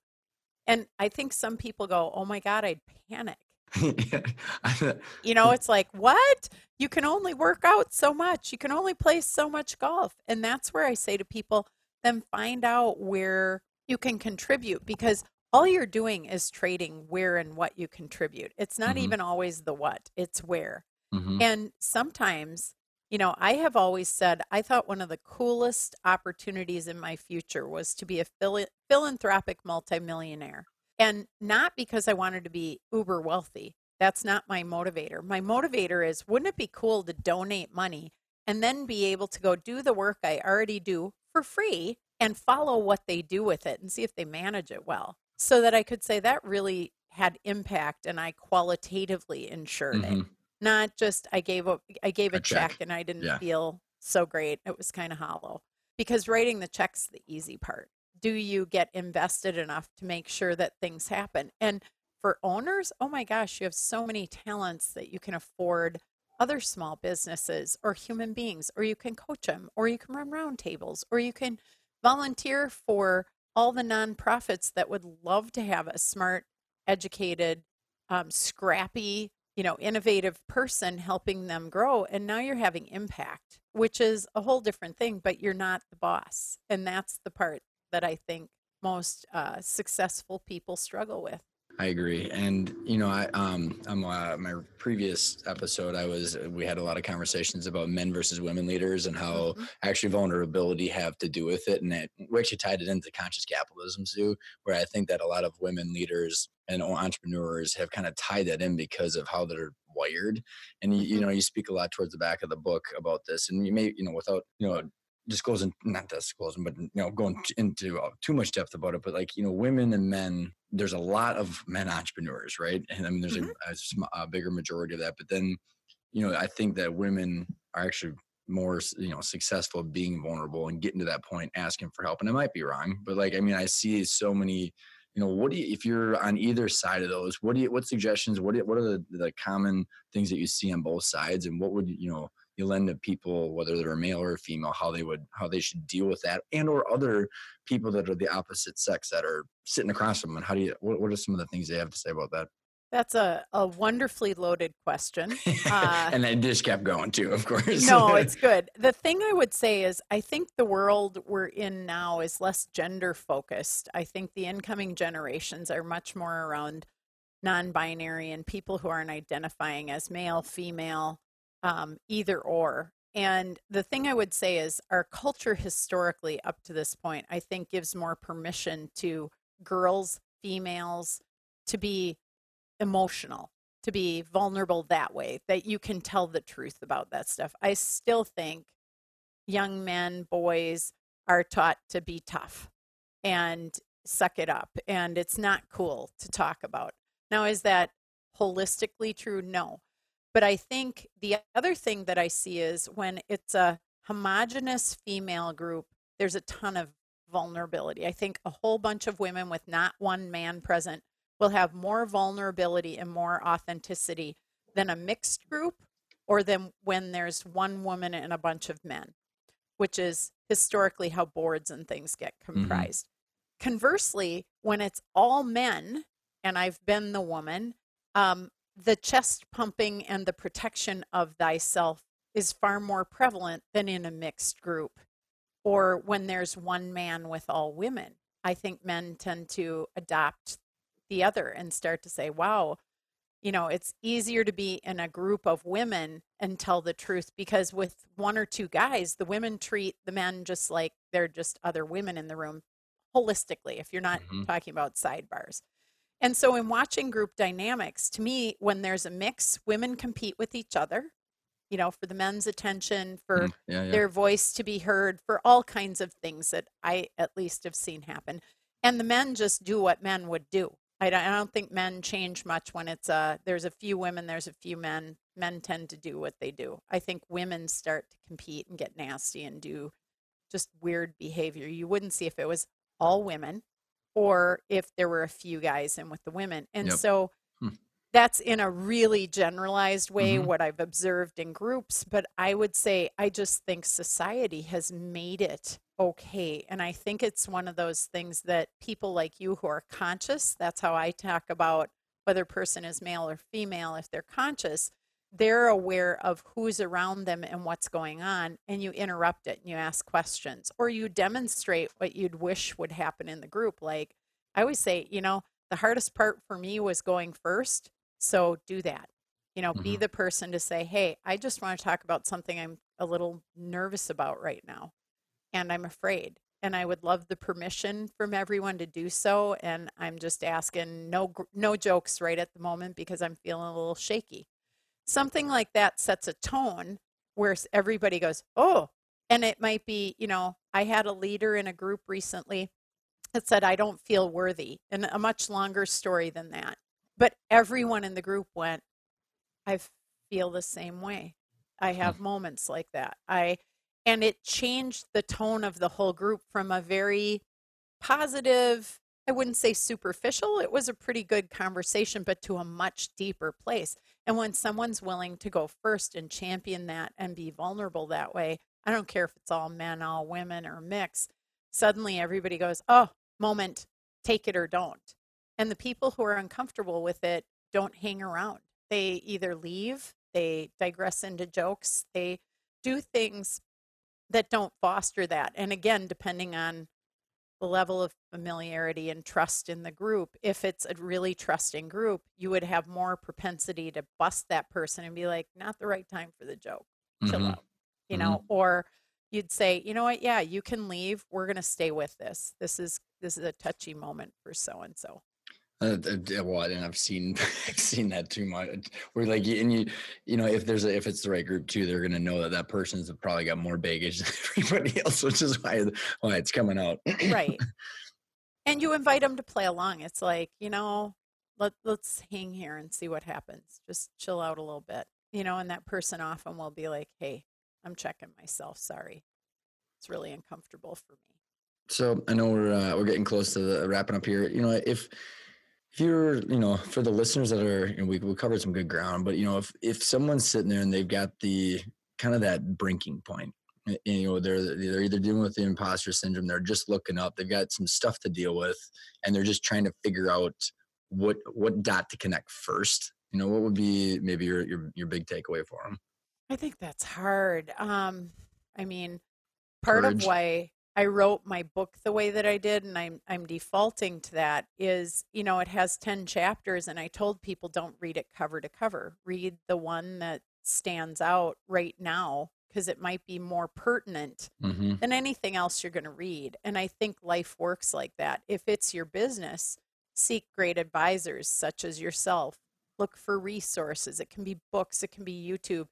And I think some people go, "Oh my god, I'd panic." You know, it's like, "What? You can only work out so much. You can only play so much golf." And that's where I say to people, then find out where you can contribute because all you're doing is trading where and what you contribute. It's not Mhm. even always the what, it's where. Mhm. And sometimes, you know, I have always said I thought one of the coolest opportunities in my future was to be a phil- philanthropic multimillionaire. And not because I wanted to be uber wealthy. That's not my motivator. My motivator is wouldn't it be cool to donate money and then be able to go do the work I already do for free and follow what they do with it and see if they manage it well so that I could say that really had impact and I qualitatively ensured it Mhm. Not just I gave a I gave a, A check. check. and I didn't Yeah. feel so great. It was kind of hollow. Because writing the check's the easy part. Do you get invested enough to make sure that things happen? And for owners, oh my gosh, you have so many talents that you can afford other small businesses or human beings, or you can coach them, or you can run roundtables, or you can volunteer for all the nonprofits that would love to have a smart, educated, um, scrappy, you know, innovative person helping them grow. And now you're having impact, which is a whole different thing, but you're not the boss. And that's the part that I think most uh, successful people struggle with. I agree, and you know, I um, on uh, my previous episode, I was we had a lot of conversations about men versus women leaders and how Mhm. actually vulnerability have to do with it, and it, we actually tied it into conscious capitalism too, where I think that a lot of women leaders and entrepreneurs have kind of tied that in because of how they're wired, and you, you Mhm. know, you speak a lot towards the back of the book about this, and you may you know without you know disclosing not disclosing but you know going into uh, too much depth about it but like you know women and men there's a lot of men entrepreneurs right and i mean there's Mhm. a, a, a bigger majority of that but then you know i think that women are actually more you know successful being vulnerable and getting to that point asking for help and i might be wrong but like i mean i see so many you know what do you if you're on either side of those what do you what suggestions what do you, what are the, the common things that you see on both sides and what would you know you lend to people whether they're a male or female how they would how they should deal with that and or other people that are the opposite sex that are sitting across from them and how do you what, what are some of the things they have to say about that That's a, a wonderfully loaded question. Uh, and then just kept going too of course no, it's good. The thing I would say is I think the world we're in now is less gender focused. I think the incoming generations are much more around non binary and people who aren't identifying as male, female, um, either or. And the thing I would say is our culture historically up to this point, I think, gives more permission to girls, females to be emotional, to be vulnerable that way, that you can tell the truth about that stuff. I still think young men, boys are taught to be tough and suck it up. And it's not cool to talk about. Now, is that holistically true? No. But I think the other thing that I see is when it's a homogenous female group, there's a ton of vulnerability. I think a whole bunch of women with not one man present will have more vulnerability and more authenticity than a mixed group or than when there's one woman and a bunch of men, which is historically how boards and things get comprised. Conversely, when it's all men, and I've been the woman, um, the chest pumping and the protection of thyself is far more prevalent than in a mixed group or when there's one man with all women. I think men tend to adopt the other and start to say, wow, you know, it's easier to be in a group of women and tell the truth because with one or two guys, the women treat the men just like they're just other women in the room holistically, if you're not mm-hmm. talking about sidebars. And so, in watching group dynamics, to me, when there's a mix, women compete with each other, you know, for the men's attention, for mm, yeah, yeah. their voice to be heard, for all kinds of things that I at least have seen happen. And the men just do what men would do. I don't, I don't think men change much when it's a there's a few women, there's a few men. Men tend to do what they do. I think women start to compete and get nasty and do just weird behavior. You wouldn't see if it was all women or if there were a few guys in with the women. And yep. so hmm. that's in a really generalized way mm-hmm. what I've observed in groups. But I would say I just think society has made it okay. And I think it's one of those things that people like you who are conscious, that's how I talk about whether a person is male or female, if they're conscious, they're aware of who's around them and what's going on, and you interrupt it and you ask questions or you demonstrate what you'd wish would happen in the group. Like I always say, you know, the hardest part for me was going first. So do that. You know, mm-hmm. be the person to say, hey, I just want to talk about something I'm a little nervous about right now and I'm afraid. And I would love the permission from everyone to do so. And I'm just asking no no jokes right at the moment because I'm feeling a little shaky. Something like that sets a tone where everybody goes, oh, and it might be, you know, I had a leader in a group recently that said, I don't feel worthy, and a much longer story than that. But everyone in the group went, I feel the same way. I have hmm. moments like that. I and it changed the tone of the whole group from a very positive i wouldn't say superficial it was a pretty good conversation but to a much deeper place and when someone's willing to go first and champion that and be vulnerable that way i don't care if it's all men all women or mix suddenly everybody goes oh moment take it or don't and the people who are uncomfortable with it don't hang around they either leave they digress into jokes they do things that don't foster that. And again, depending on the level of familiarity and trust in the group, if it's a really trusting group, you would have more propensity to bust that person and be like, not the right time for the joke. Chill mm-hmm. out. You mm-hmm. know, or you'd say, you know what, yeah, you can leave. We're gonna stay with this. This is this is a touchy moment for so and so. Uh, well, and I've seen I've seen that too much. Where like, and you, you know, if there's a, if it's the right group too, they're gonna know that that person's probably got more baggage than everybody else, which is why why it's coming out. right. And you invite them to play along. It's like you know, let let's hang here and see what happens. Just chill out a little bit, you know. And that person often will be like, "Hey, I'm checking myself. Sorry, it's really uncomfortable for me." So I know we're uh, we're getting close to the wrapping up here. You know, if if you're you know for the listeners that are you know, we, we covered some good ground but you know if if someone's sitting there and they've got the kind of that point point, you know they're they're either dealing with the imposter syndrome they're just looking up they've got some stuff to deal with and they're just trying to figure out what what dot to connect first you know what would be maybe your your, your big takeaway for them i think that's hard um i mean part Courage. of why I wrote my book the way that I did, and I'm I'm defaulting to that. Is you know it has ten chapters, and I told people don't read it cover to cover. Read the one that stands out right now because it might be more pertinent mm-hmm. than anything else you're going to read. And I think life works like that. If it's your business, seek great advisors such as yourself. Look for resources. It can be books. It can be YouTube.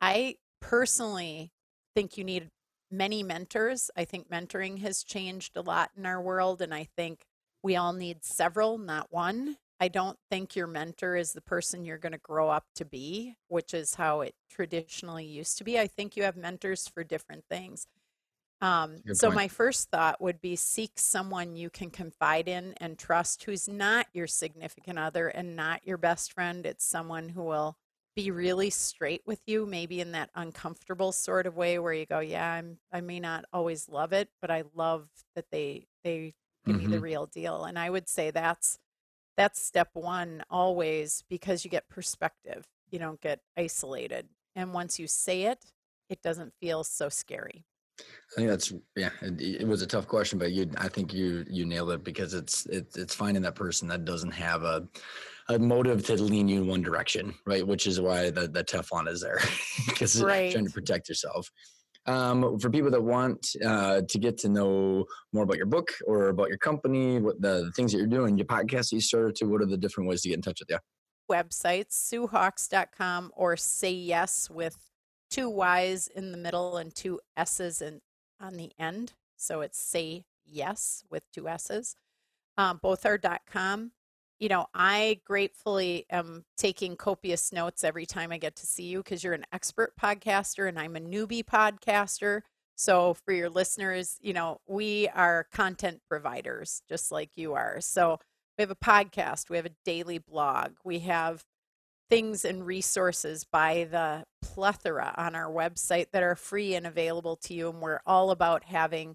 I personally think you need many mentors. I think mentoring has changed a lot in our world, and I think we all need several, not one. I don't think your mentor is the person you're going to grow up to be, which is how it traditionally used to be. I think you have mentors for different things. Um, so, point. my first thought would be seek someone you can confide in and trust who's not your significant other and not your best friend. It's someone who will be really straight with you, maybe in that uncomfortable sort of way where you go, yeah, I'm I may not always love it, but I love that they they give mm-hmm. me the real deal. And I would say that's that's step one always because you get perspective. You don't get isolated. And once you say it, it doesn't feel so scary. I think that's yeah. It, it, was a tough question, but you, I think you you nailed it because it's it's it's finding that person that doesn't have a a motive to lean you in one direction, right? Which is why the the Teflon is there because right. trying to protect yourself. Um, for people that want uh, to get to know more about your book or about your company, what the, the things that you're doing, your podcast that you started to, what are the different ways to get in touch with you? Websites, suehawkes.com or say yes with two Y's in the middle and two S's in, on the end. So it's say yes with two S's. Um, both are .com you know, I gratefully am taking copious notes every time I get to see you because you're an expert podcaster and I'm a newbie podcaster. So, for your listeners, you know, we are content providers just like you are. So, we have a podcast, we have a daily blog, we have things and resources by the plethora on our website that are free and available to you. And we're all about having,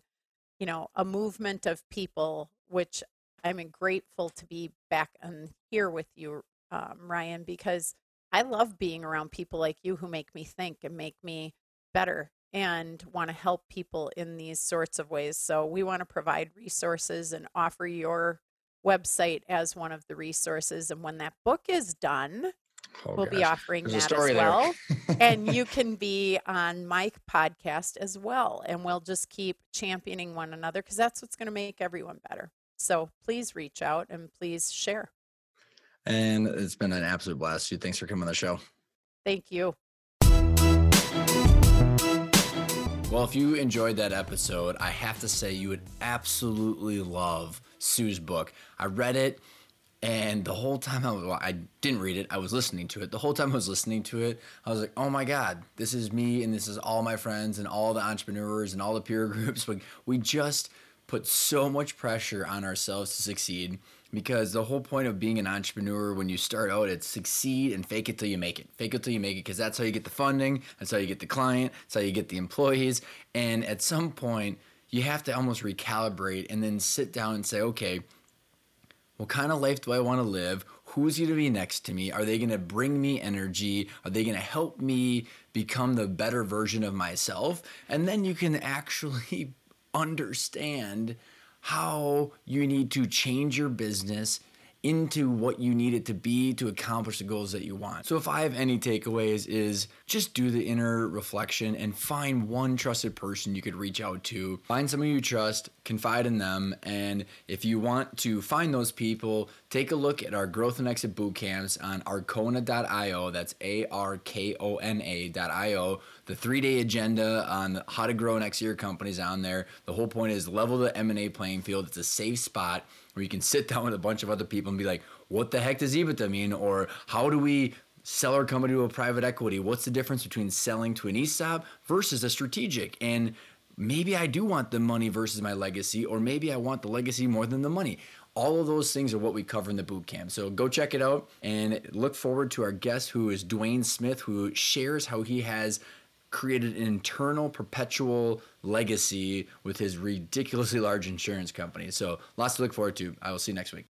you know, a movement of people, which I'm grateful to be back and here with you, um, Ryan, because I love being around people like you who make me think and make me better and want to help people in these sorts of ways. So we want to provide resources and offer your website as one of the resources. And when that book is done, oh, we'll gosh. be offering There's that as well. and you can be on my podcast as well. And we'll just keep championing one another because that's what's going to make everyone better. So please reach out and please share. And it's been an absolute blast. You thanks for coming on the show. Thank you. Well, if you enjoyed that episode, I have to say you would absolutely love Sue's book. I read it, and the whole time I was, well, I didn't read it, I was listening to it. The whole time I was listening to it, I was like, oh my God, this is me, and this is all my friends, and all the entrepreneurs, and all the peer groups. Like, we just put so much pressure on ourselves to succeed because the whole point of being an entrepreneur when you start out it's succeed and fake it till you make it. Fake it till you make it because that's how you get the funding that's how you get the client that's how you get the employees. And at some point you have to almost recalibrate and then sit down and say okay what kind of life do i want to live? Who's going to be next to me? Are they going to bring me energy? Are they going to help me become the better version of myself? And then you can actually understand how you need to change your business into what you need it to be to accomplish the goals that you want. So if I have any takeaways is just do the inner reflection and find one trusted person you could reach out to. Find someone you trust, confide in them, and if you want to find those people, take a look at our growth and exit boot camps on arkona.io. That's A R K O N A.io. The three-day agenda on how to grow and exit your companies on there. The whole point is level the M&A playing field. It's a safe spot where you can sit down with a bunch of other people and be like, what the heck does EBITDA mean? Or how do we sell our company to a private equity? What's the difference between selling to an ESOP versus a strategic? And maybe I do want the money versus my legacy, or maybe I want the legacy more than the money. All of those things are what we cover in the boot camp. So go check it out and look forward to our guest, who is Dwayne Smith, who shares how he has created an internal perpetual legacy with his ridiculously large insurance company. So lots to look forward to. I will see you next week.